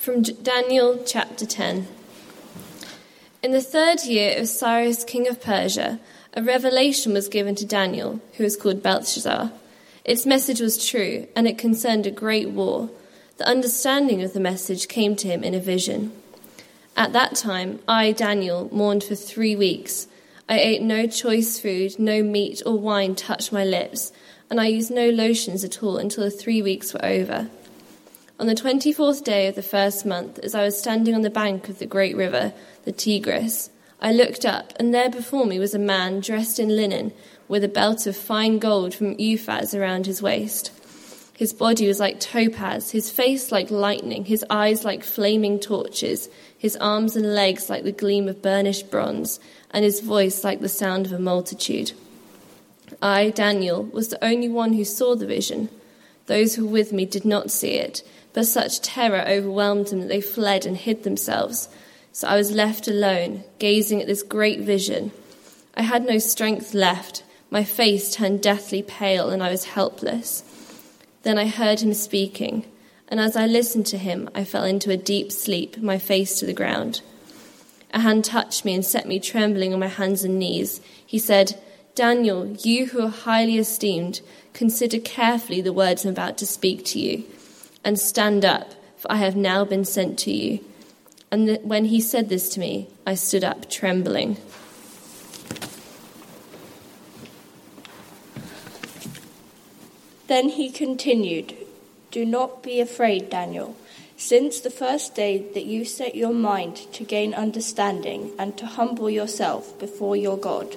From Daniel chapter 10. In the third year of Cyrus, king of Persia, a revelation was given to Daniel, who was called Belshazzar. Its message was true, and it concerned a great war. The understanding of the message came to him in a vision. At that time, I, Daniel, mourned for three weeks. I ate no choice food, no meat or wine touched my lips, and I used no lotions at all until the three weeks were over. On the twenty fourth day of the first month, as I was standing on the bank of the great river, the Tigris, I looked up, and there before me was a man dressed in linen, with a belt of fine gold from Uphaz around his waist. His body was like topaz, his face like lightning, his eyes like flaming torches, his arms and legs like the gleam of burnished bronze, and his voice like the sound of a multitude. I, Daniel, was the only one who saw the vision. Those who were with me did not see it but such terror overwhelmed them that they fled and hid themselves. So I was left alone, gazing at this great vision. I had no strength left. My face turned deathly pale, and I was helpless. Then I heard him speaking, and as I listened to him, I fell into a deep sleep, my face to the ground. A hand touched me and set me trembling on my hands and knees. He said, Daniel, you who are highly esteemed, consider carefully the words I'm about to speak to you and stand up, for I have now been sent to you. And when he said this to me, I stood up trembling. Then he continued, Do not be afraid, Daniel. Since the first day that you set your mind to gain understanding and to humble yourself before your God,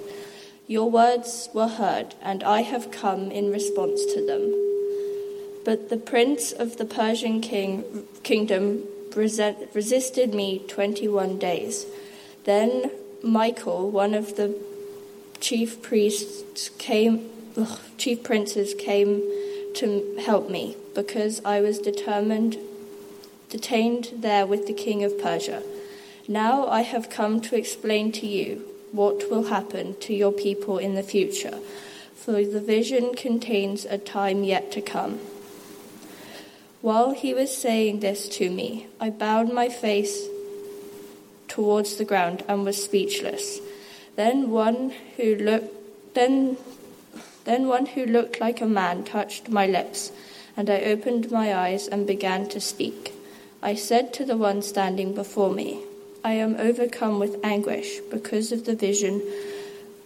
your words were heard, and I have come in response to them. But the prince of the Persian king, kingdom resisted me 21 days. Then Michael, one of the chief priests, came, ugh, chief princes came to help me because I was determined, detained there with the king of Persia. Now I have come to explain to you what will happen to your people in the future, for the vision contains a time yet to come. While he was saying this to me, I bowed my face towards the ground and was speechless. Then one who looked then then one who looked like a man touched my lips, and I opened my eyes and began to speak. I said to the one standing before me, I am overcome with anguish because of the vision,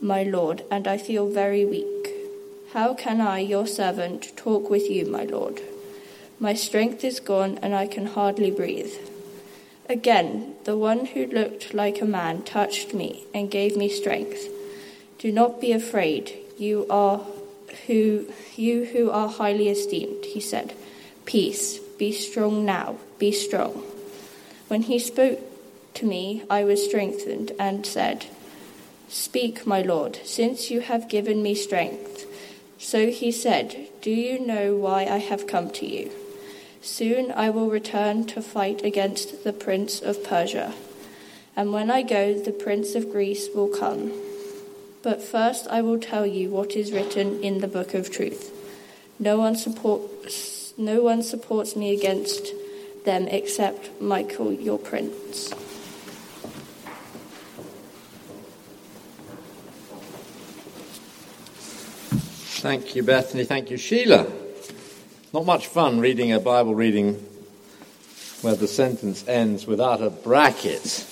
my Lord, and I feel very weak. How can I, your servant, talk with you, my Lord? My strength is gone, and I can hardly breathe. Again, the one who looked like a man touched me and gave me strength. Do not be afraid, you are who you who are highly esteemed, he said. Peace, be strong now, be strong. When he spoke to me, I was strengthened and said, Speak, my Lord, since you have given me strength. So he said, Do you know why I have come to you? Soon I will return to fight against the prince of Persia. And when I go, the prince of Greece will come. But first I will tell you what is written in the book of truth. No one supports, no one supports me against them except Michael, your prince. Thank you, Bethany. Thank you, Sheila. Not much fun reading a Bible reading where the sentence ends without a bracket.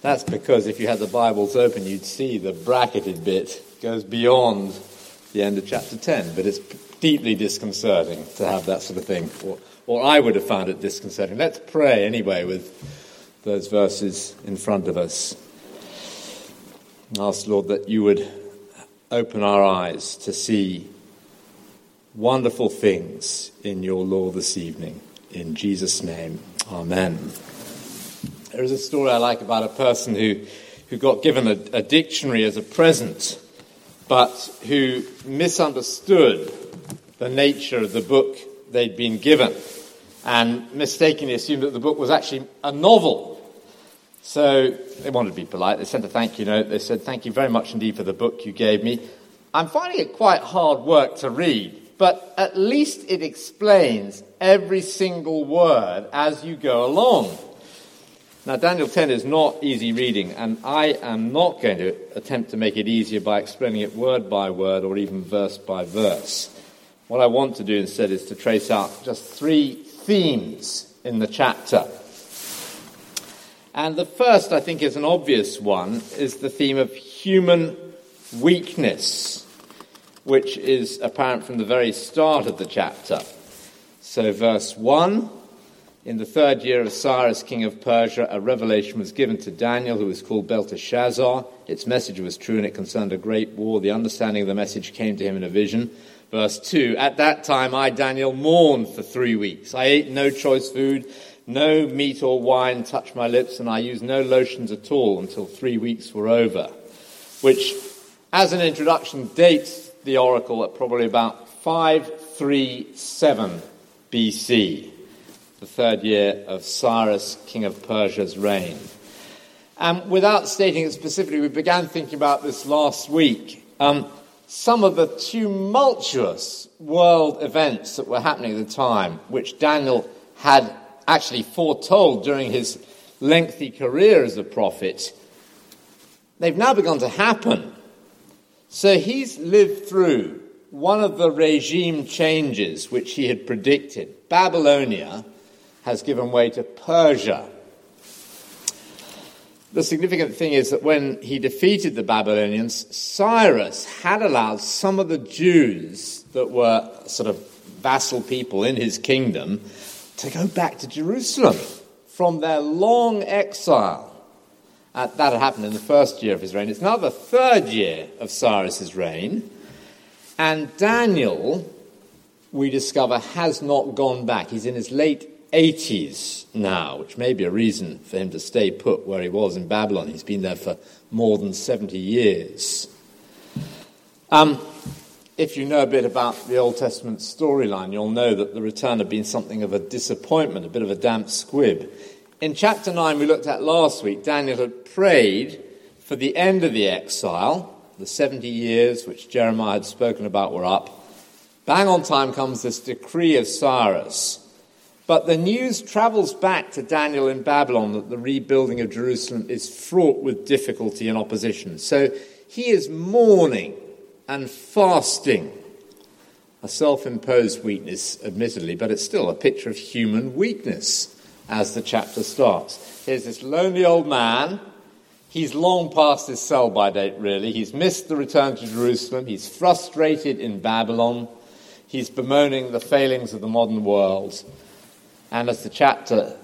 That's because if you had the Bibles open, you'd see the bracketed bit goes beyond the end of chapter 10. But it's deeply disconcerting to have that sort of thing, or, or I would have found it disconcerting. Let's pray anyway with those verses in front of us. Ask, Lord, that you would open our eyes to see wonderful things in your law this evening. In Jesus' name, Amen. There is a story I like about a person who, who got given a, a dictionary as a present, but who misunderstood the nature of the book they'd been given and mistakenly assumed that the book was actually a novel. So they wanted to be polite. They sent a thank you note. They said, Thank you very much indeed for the book you gave me. I'm finding it quite hard work to read but at least it explains every single word as you go along. Now, Daniel 10 is not easy reading, and I am not going to attempt to make it easier by explaining it word by word or even verse by verse. What I want to do instead is to trace out just three themes in the chapter. And the first, I think, is an obvious one, is the theme of human weakness, which is apparent from the very start of the chapter. So, verse 1 in the third year of Cyrus, king of Persia, a revelation was given to Daniel, who was called Belteshazzar. Its message was true and it concerned a great war. The understanding of the message came to him in a vision. Verse 2 At that time, I, Daniel, mourned for three weeks. I ate no choice food, no meat or wine touched my lips, and I used no lotions at all until three weeks were over. Which, as an introduction, dates the oracle at probably about 537 BC the third year of Cyrus, king of Persia's reign. And without stating it specifically, we began thinking about this last week. Um, some of the tumultuous world events that were happening at the time, which Daniel had actually foretold during his lengthy career as a prophet, they've now begun to happen. So he's lived through one of the regime changes which he had predicted. Babylonia has given way to Persia. The significant thing is that when he defeated the Babylonians, Cyrus had allowed some of the Jews that were sort of vassal people in his kingdom to go back to Jerusalem from their long exile. Uh, that had happened in the first year of his reign. It's now the third year of Cyrus's reign. And Daniel, we discover, has not gone back. He's in his late 80s now, which may be a reason for him to stay put where he was in Babylon. He's been there for more than 70 years. Um, if you know a bit about the Old Testament storyline, you'll know that the return had been something of a disappointment, a bit of a damp squib. In chapter 9, we looked at last week, Daniel had prayed for the end of the exile, the 70 years which Jeremiah had spoken about were up. Bang on time comes this decree of Cyrus but the news travels back to Daniel in Babylon that the rebuilding of Jerusalem is fraught with difficulty and opposition. So he is mourning and fasting. A self imposed weakness, admittedly, but it's still a picture of human weakness as the chapter starts. Here's this lonely old man. He's long past his sell by date, really. He's missed the return to Jerusalem. He's frustrated in Babylon. He's bemoaning the failings of the modern world. And as the chapter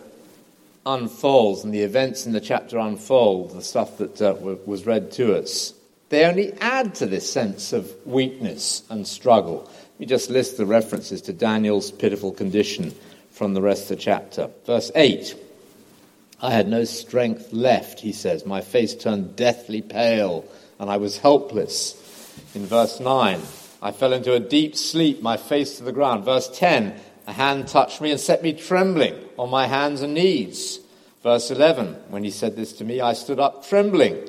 unfolds and the events in the chapter unfold, the stuff that uh, was read to us, they only add to this sense of weakness and struggle. Let me just list the references to Daniel's pitiful condition from the rest of the chapter. Verse 8 I had no strength left, he says. My face turned deathly pale, and I was helpless. In verse 9, I fell into a deep sleep, my face to the ground. Verse 10, a hand touched me and set me trembling on my hands and knees. Verse 11, when he said this to me, I stood up trembling.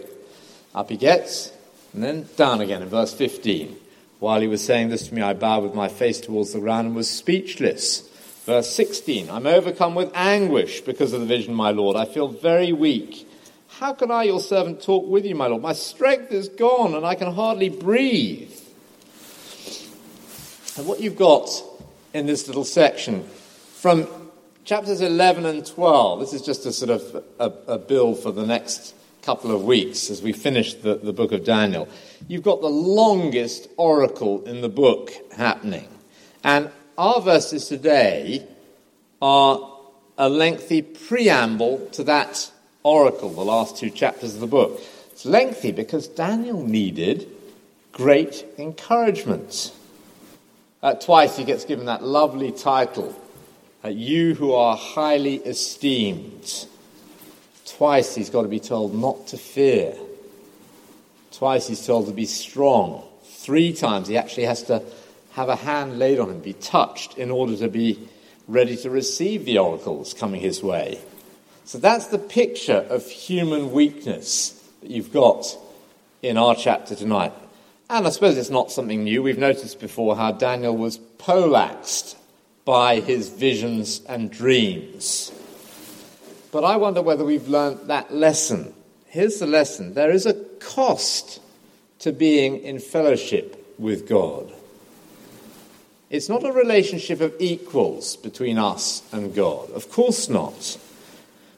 Up he gets, and then down again in verse 15. While he was saying this to me, I bowed with my face towards the ground and was speechless. Verse 16, I'm overcome with anguish because of the vision, my Lord. I feel very weak. How can I, your servant, talk with you, my Lord? My strength is gone and I can hardly breathe. And what you've got in this little section. From chapters 11 and 12, this is just a sort of a, a bill for the next couple of weeks as we finish the, the book of Daniel. You've got the longest oracle in the book happening. And our verses today are a lengthy preamble to that oracle, the last two chapters of the book. It's lengthy because Daniel needed great encouragement. Uh, twice he gets given that lovely title, uh, You Who Are Highly Esteemed. Twice he's got to be told not to fear. Twice he's told to be strong. Three times he actually has to have a hand laid on him, be touched, in order to be ready to receive the oracles coming his way. So that's the picture of human weakness that you've got in our chapter tonight. And I suppose it's not something new. We've noticed before how Daniel was polaxed by his visions and dreams. But I wonder whether we've learnt that lesson. Here's the lesson there is a cost to being in fellowship with God. It's not a relationship of equals between us and God. Of course not.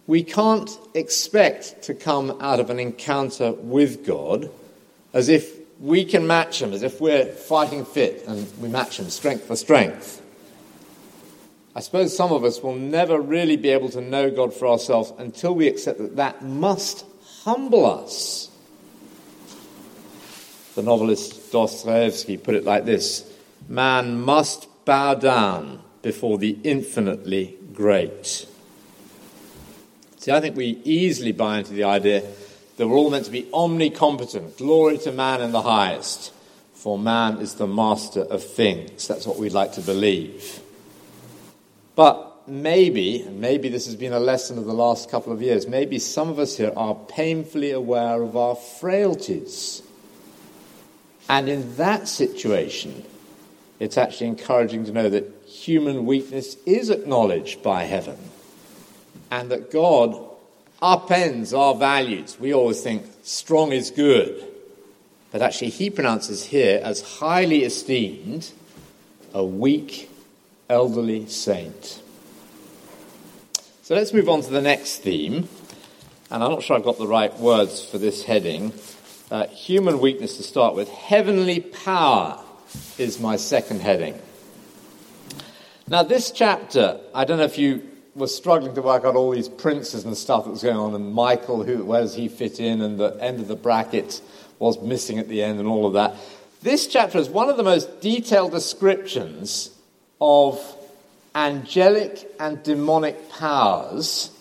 We can't expect to come out of an encounter with God as if we can match him, as if we're fighting fit and we match him strength for strength. I suppose some of us will never really be able to know God for ourselves until we accept that that must humble us. The novelist Dostoevsky put it like this Man must bow down before the infinitely great. See, I think we easily buy into the idea that we're all meant to be omnicompetent, glory to man in the highest, for man is the master of things. That's what we'd like to believe. But maybe, maybe this has been a lesson of the last couple of years, maybe some of us here are painfully aware of our frailties. And in that situation, it's actually encouraging to know that human weakness is acknowledged by heaven and that God upends our values. We always think strong is good, but actually, he pronounces here as highly esteemed a weak elderly saint. So let's move on to the next theme. And I'm not sure I've got the right words for this heading. Uh, human weakness to start with. Heavenly power is my second heading. Now, this chapter, I don't know if you were struggling to work out all these princes and stuff that was going on, and Michael, who, where does he fit in, and the end of the bracket was missing at the end, and all of that. This chapter is one of the most detailed descriptions of angelic and demonic powers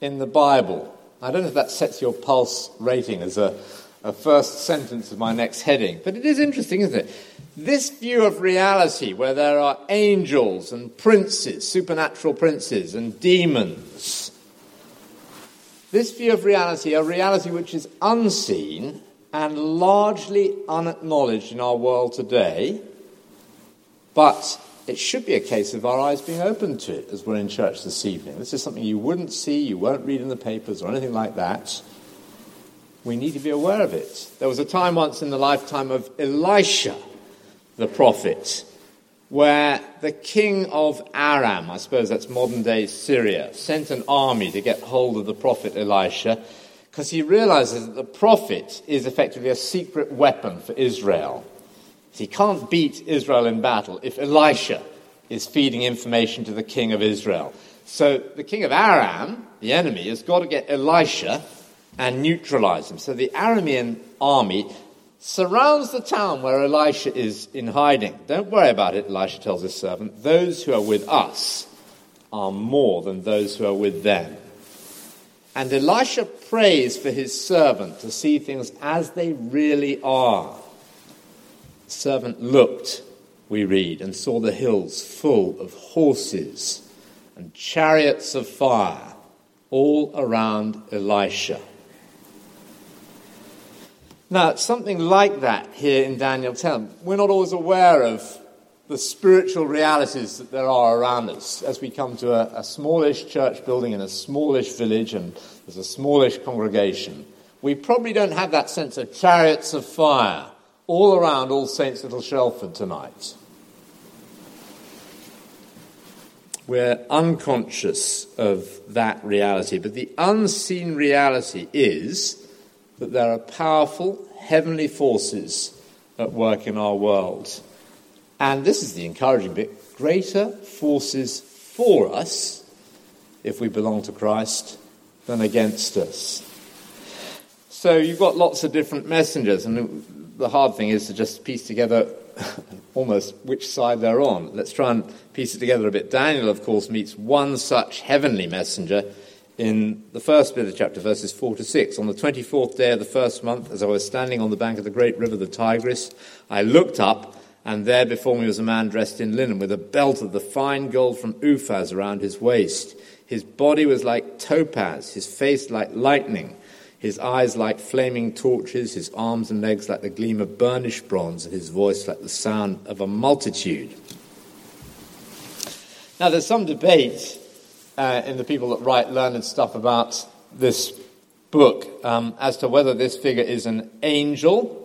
in the Bible. I don't know if that sets your pulse rating as a, a first sentence of my next heading, but it is interesting, isn't it? This view of reality, where there are angels and princes, supernatural princes, and demons, this view of reality, a reality which is unseen and largely unacknowledged in our world today, but it should be a case of our eyes being open to it as we're in church this evening. This is something you wouldn't see, you won't read in the papers or anything like that. We need to be aware of it. There was a time once in the lifetime of Elisha, the prophet, where the king of Aram, I suppose that's modern day Syria, sent an army to get hold of the prophet Elisha because he realizes that the prophet is effectively a secret weapon for Israel. He can't beat Israel in battle if Elisha is feeding information to the king of Israel. So the king of Aram, the enemy, has got to get Elisha and neutralize him. So the Aramean army surrounds the town where Elisha is in hiding. Don't worry about it, Elisha tells his servant. Those who are with us are more than those who are with them. And Elisha prays for his servant to see things as they really are servant looked, we read, and saw the hills full of horses and chariots of fire all around Elisha. Now, something like that here in Daniel 10. We're not always aware of the spiritual realities that there are around us as we come to a, a smallish church building in a smallish village and there's a smallish congregation. We probably don't have that sense of chariots of fire all around All Saints Little Shelford tonight. We're unconscious of that reality, but the unseen reality is that there are powerful heavenly forces at work in our world. And this is the encouraging bit greater forces for us, if we belong to Christ, than against us. So you've got lots of different messengers, and the hard thing is to just piece together almost which side they're on. Let's try and piece it together a bit. Daniel, of course, meets one such heavenly messenger in the first bit of the chapter, verses 4 to 6. On the 24th day of the first month, as I was standing on the bank of the great river, the Tigris, I looked up, and there before me was a man dressed in linen, with a belt of the fine gold from Uphaz around his waist. His body was like topaz, his face like lightning his eyes like flaming torches, his arms and legs like the gleam of burnished bronze, and his voice like the sound of a multitude. Now, there's some debate uh, in the people that write learned stuff about this book um, as to whether this figure is an angel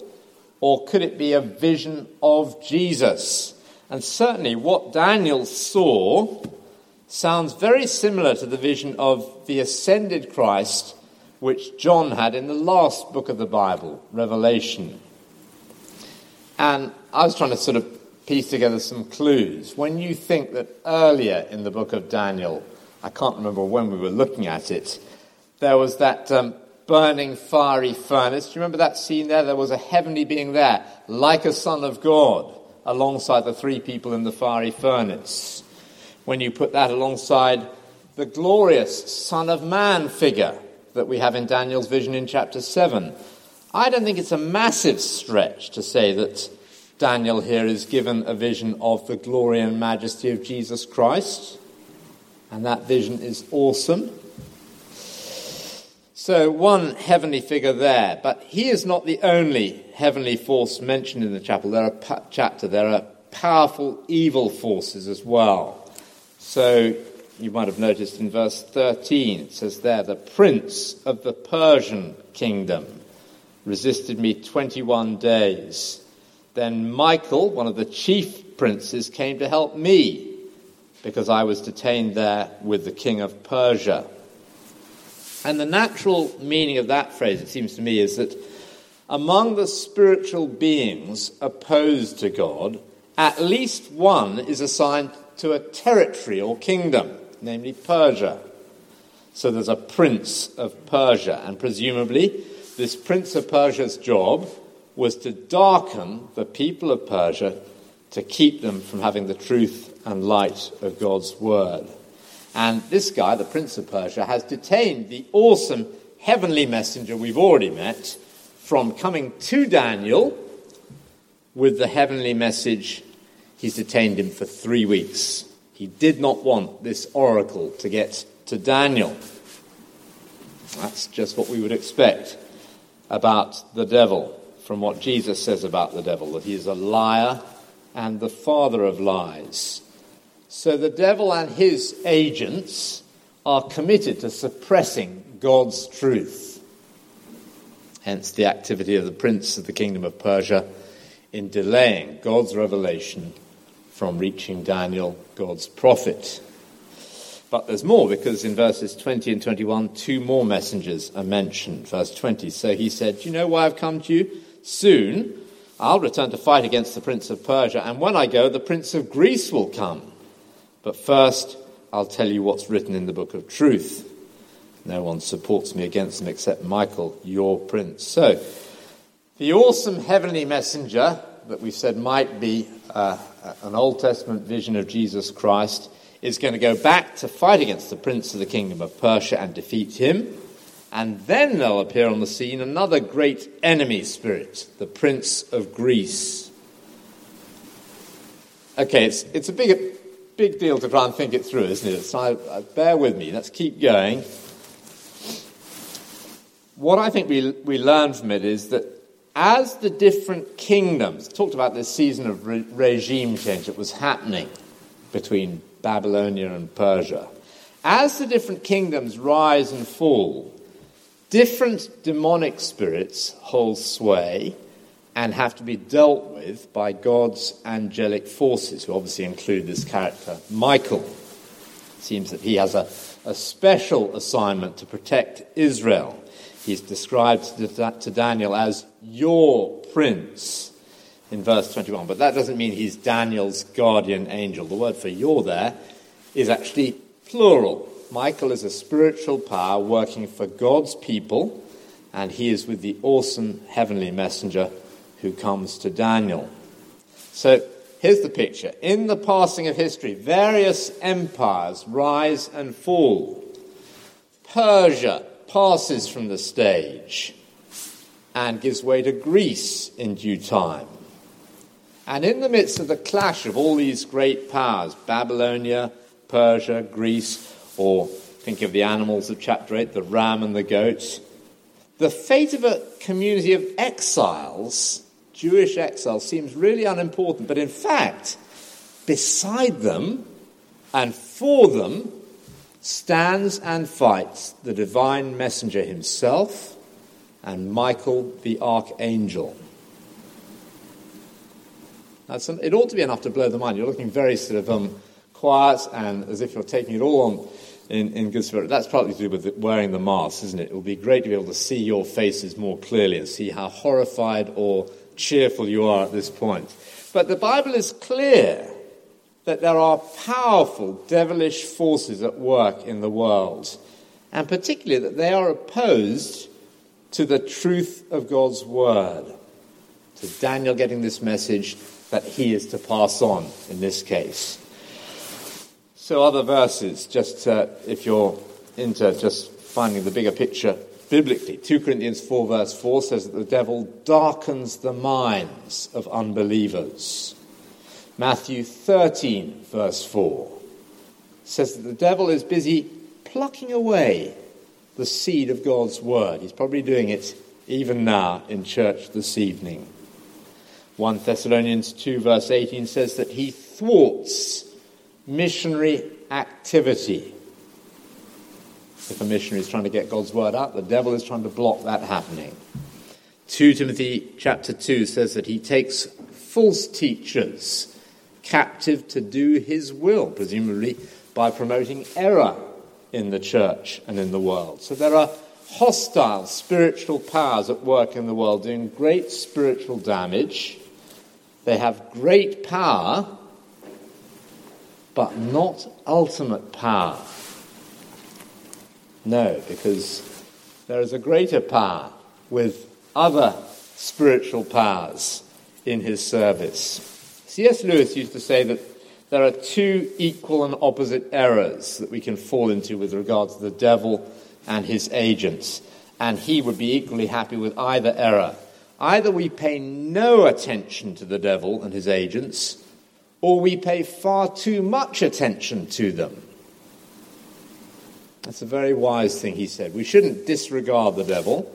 or could it be a vision of Jesus. And certainly, what Daniel saw sounds very similar to the vision of the ascended Christ which John had in the last book of the Bible, Revelation. And I was trying to sort of piece together some clues. When you think that earlier in the book of Daniel, I can't remember when we were looking at it, there was that um, burning fiery furnace. Do you remember that scene there? There was a heavenly being there, like a son of God, alongside the three people in the fiery furnace. When you put that alongside the glorious Son of Man figure that we have in Daniel's vision in chapter 7. I don't think it's a massive stretch to say that Daniel here is given a vision of the glory and majesty of Jesus Christ, and that vision is awesome. So, one heavenly figure there, but he is not the only heavenly force mentioned in the chapel. There are chapter. There are powerful evil forces as well. So, you might have noticed in verse 13, it says there, the prince of the Persian kingdom resisted me 21 days. Then Michael, one of the chief princes, came to help me because I was detained there with the king of Persia. And the natural meaning of that phrase, it seems to me, is that among the spiritual beings opposed to God, at least one is assigned to a territory or kingdom namely Persia. So there's a prince of Persia, and presumably this prince of Persia's job was to darken the people of Persia to keep them from having the truth and light of God's word. And this guy, the prince of Persia, has detained the awesome heavenly messenger we've already met from coming to Daniel with the heavenly message. He's detained him for three weeks. He did not want this oracle to get to Daniel. That's just what we would expect about the devil from what Jesus says about the devil that he is a liar and the father of lies. So the devil and his agents are committed to suppressing God's truth. Hence the activity of the prince of the kingdom of Persia in delaying God's revelation from reaching Daniel, God's prophet. But there's more because in verses 20 and 21, two more messengers are mentioned. Verse 20, so he said, Do you know why I've come to you? Soon I'll return to fight against the prince of Persia, and when I go, the prince of Greece will come. But first, I'll tell you what's written in the book of truth. No one supports me against them except Michael, your prince. So, the awesome heavenly messenger that we said might be uh, an Old Testament vision of Jesus Christ, is going to go back to fight against the prince of the kingdom of Persia and defeat him. And then there'll appear on the scene another great enemy spirit, the prince of Greece. Okay, it's, it's a big, big deal to try and think it through, isn't it? So uh, bear with me. Let's keep going. What I think we, we learn from it is that as the different kingdoms, talked about this season of re- regime change that was happening between Babylonia and Persia, as the different kingdoms rise and fall, different demonic spirits hold sway and have to be dealt with by God's angelic forces, who obviously include this character, Michael. It seems that he has a, a special assignment to protect Israel. He's described to Daniel as your prince in verse 21. But that doesn't mean he's Daniel's guardian angel. The word for your there is actually plural. Michael is a spiritual power working for God's people, and he is with the awesome heavenly messenger who comes to Daniel. So here's the picture. In the passing of history, various empires rise and fall. Persia, passes from the stage and gives way to Greece in due time. And in the midst of the clash of all these great powers, Babylonia, Persia, Greece, or think of the animals of chapter 8, the ram and the goat, the fate of a community of exiles, Jewish exiles, seems really unimportant. But in fact, beside them and for them stands and fights the divine messenger himself and Michael the archangel. That's it ought to be enough to blow the mind. You're looking very sort of um, quiet and as if you're taking it all on in, in good spirit. That's partly to do with wearing the mask, isn't it? It will be great to be able to see your faces more clearly and see how horrified or cheerful you are at this point. But the Bible is clear that there are powerful devilish forces at work in the world, and particularly that they are opposed to the truth of God's word. To Daniel getting this message that he is to pass on in this case. So, other verses, just uh, if you're into just finding the bigger picture biblically. 2 Corinthians 4, verse 4 says that the devil darkens the minds of unbelievers. Matthew 13, verse 4 says that the devil is busy plucking away the seed of God's word. He's probably doing it even now in church this evening. 1 Thessalonians 2, verse 18 says that he thwarts missionary activity. If a missionary is trying to get God's word out, the devil is trying to block that happening. 2 Timothy chapter 2 says that he takes false teachers captive to do his will, presumably by promoting error in the church and in the world. So there are hostile spiritual powers at work in the world doing great spiritual damage. They have great power but not ultimate power. No, because there is a greater power with other spiritual powers in his service. C.S. Lewis used to say that there are two equal and opposite errors that we can fall into with regard to the devil and his agents, and he would be equally happy with either error. Either we pay no attention to the devil and his agents, or we pay far too much attention to them. That's a very wise thing he said. We shouldn't disregard the devil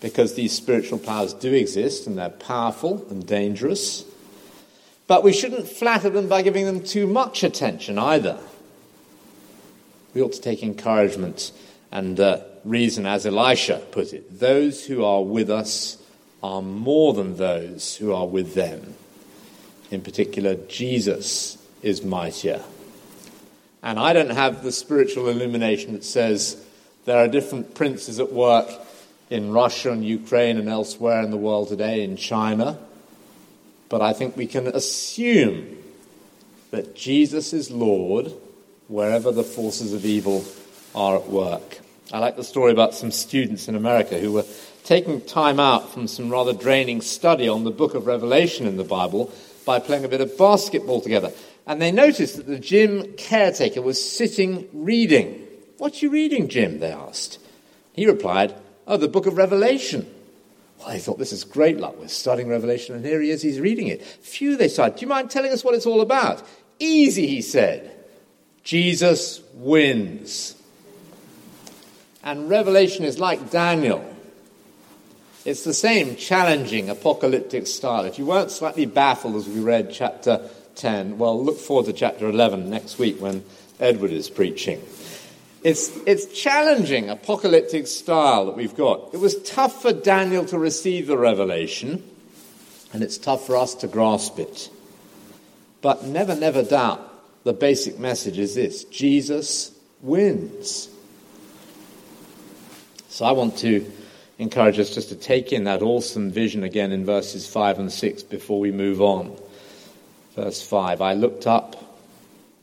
because these spiritual powers do exist and they're powerful and dangerous. But we shouldn't flatter them by giving them too much attention either. We ought to take encouragement and uh, reason, as Elisha put it those who are with us are more than those who are with them. In particular, Jesus is mightier. And I don't have the spiritual illumination that says there are different princes at work in Russia and Ukraine and elsewhere in the world today, in China. But I think we can assume that Jesus is Lord wherever the forces of evil are at work. I like the story about some students in America who were taking time out from some rather draining study on the book of Revelation in the Bible by playing a bit of basketball together. And they noticed that the gym caretaker was sitting reading. What are you reading, Jim? they asked. He replied, Oh, the book of Revelation. Well, they thought, this is great luck. We're studying Revelation, and here he is, he's reading it. Phew, they said, do you mind telling us what it's all about? Easy, he said. Jesus wins. And Revelation is like Daniel. It's the same challenging apocalyptic style. If you weren't slightly baffled as we read chapter 10, well, look forward to chapter 11 next week when Edward is preaching. It's, it's challenging apocalyptic style that we've got. It was tough for Daniel to receive the revelation, and it's tough for us to grasp it. But never, never doubt the basic message is this Jesus wins. So I want to encourage us just to take in that awesome vision again in verses 5 and 6 before we move on. Verse 5 I looked up,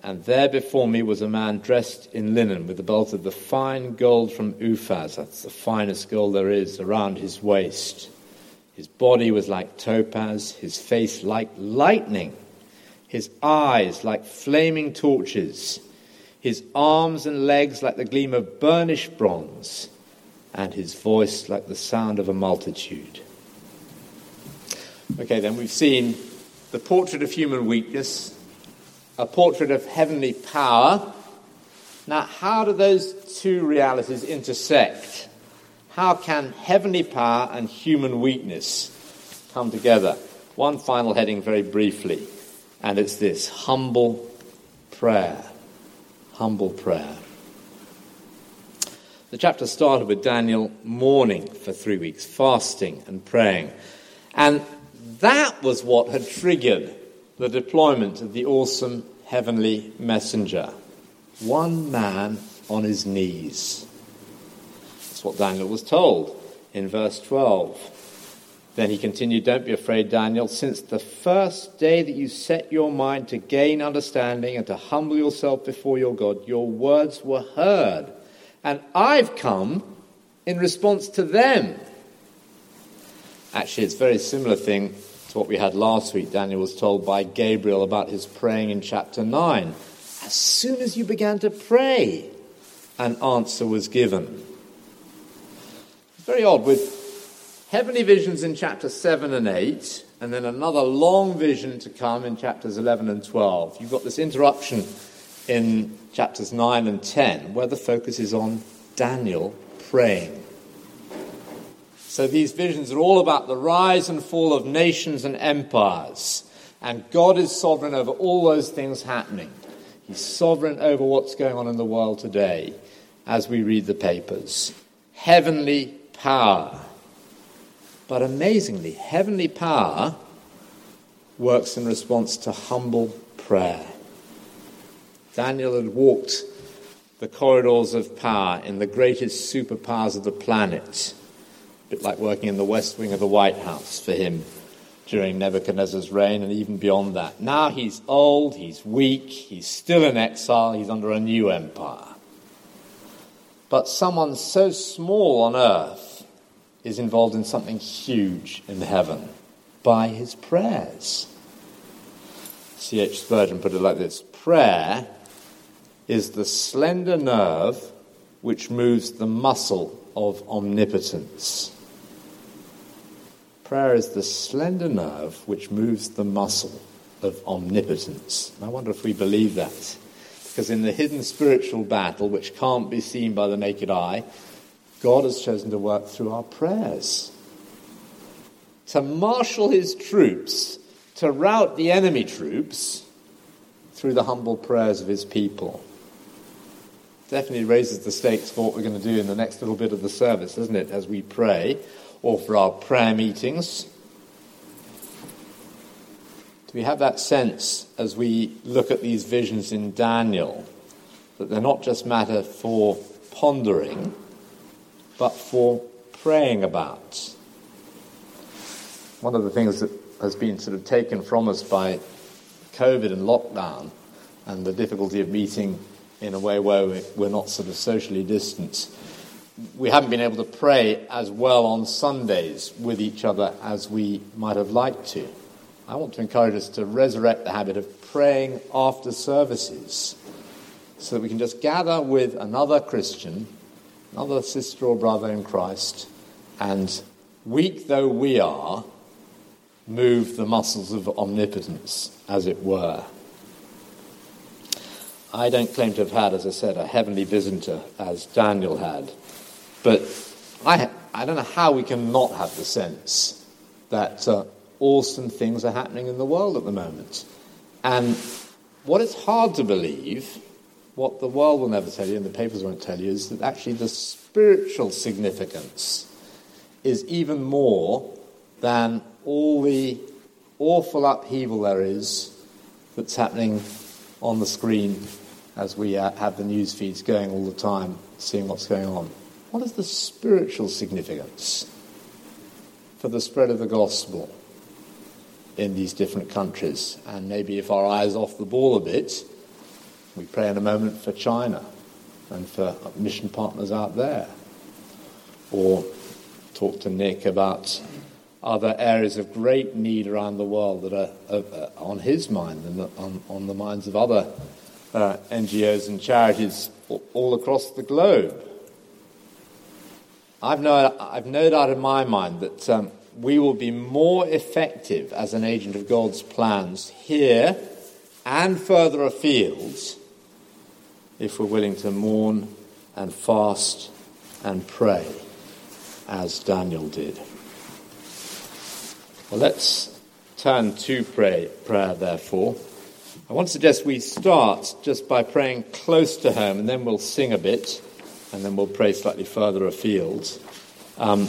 and there before me was a man dressed in linen with a belt of the fine gold from Uphaz, that's the finest gold there is, around his waist. His body was like topaz, his face like lightning, his eyes like flaming torches, his arms and legs like the gleam of burnished bronze and his voice like the sound of a multitude. Okay, then we've seen the portrait of human weakness, a portrait of heavenly power. Now, how do those two realities intersect? how can heavenly power and human weakness come together? One final heading, very briefly, and it's this humble prayer. Humble prayer. The chapter started with Daniel mourning for three weeks, fasting and praying. And that was what had triggered the deployment of the awesome heavenly messenger. One man on his knees. That's what Daniel was told in verse 12. Then he continued, Don't be afraid, Daniel, since the first day that you set your mind to gain understanding and to humble yourself before your God, your words were heard. And I've come in response to them. Actually, it's a very similar thing what we had last week. Daniel was told by Gabriel about his praying in chapter 9. As soon as you began to pray, an answer was given. Very odd. With heavenly visions in chapter 7 and 8, and then another long vision to come in chapters 11 and 12, you've got this interruption in chapters 9 and 10 where the focus is on Daniel praying. So these visions are all about the rise and fall of nations and empires. And God is sovereign over all those things happening. He's sovereign over what's going on in the world today as we read the papers. Heavenly power. But amazingly, heavenly power works in response to humble prayer. Daniel had walked the corridors of power in the greatest superpowers of the planet a bit like working in the West Wing of the White House for him during Nebuchadnezzar's reign and even beyond that. Now he's old, he's weak, he's still in exile, he's under a new empire. But someone so small on earth is involved in something huge in heaven by his prayers. C.H. Spurgeon put it like this Prayer is the slender nerve which moves the muscle of omnipotence. Prayer is the slender nerve which moves the muscle of omnipotence. I wonder if we believe that. Because in the hidden spiritual battle, which can't be seen by the naked eye, God has chosen to work through our prayers. To marshal his troops, to rout the enemy troops through the humble prayers of his people. Definitely raises the stakes for what we're going to do in the next little bit of the service, doesn't it, as we pray or for our prayer meetings. Do we have that sense as we look at these visions in Daniel that they're not just matter for pondering, but for praying about? One of the things that has been sort of taken from us by COVID and lockdown and the difficulty of meeting in a way where we're not sort of socially distanced we haven't been able to pray as well on Sundays with each other as we might have liked to. I want to encourage us to resurrect the habit of praying after services so that we can just gather with another Christian, another sister or brother in Christ, and, weak though we are, move the muscles of omnipotence, as it were. I don't claim to have had, as I said, a heavenly visitor as Daniel had. But I, I don't know how we can not have the sense that uh, awesome things are happening in the world at the moment. And what is hard to believe, what the world will never tell you and the papers won't tell you, is that actually the spiritual significance is even more than all the awful upheaval there is that's happening on the screen as we uh, have the news feeds going all the time, seeing what's going on. What is the spiritual significance for the spread of the gospel in these different countries? And maybe if our eyes off the ball a bit, we pray in a moment for China and for mission partners out there. Or talk to Nick about other areas of great need around the world that are, on his mind and on, on, the minds of other uh, NGOs and charities all across the globe. I've no, I've no doubt in my mind that um, we will be more effective as an agent of God's plans here and further afield if we're willing to mourn and fast and pray. as Daniel did. Well, let's turn to pray, prayer, therefore. I want to suggest we start just by praying close to home, and then we'll sing a bit, and then we'll pray slightly further afield. Um,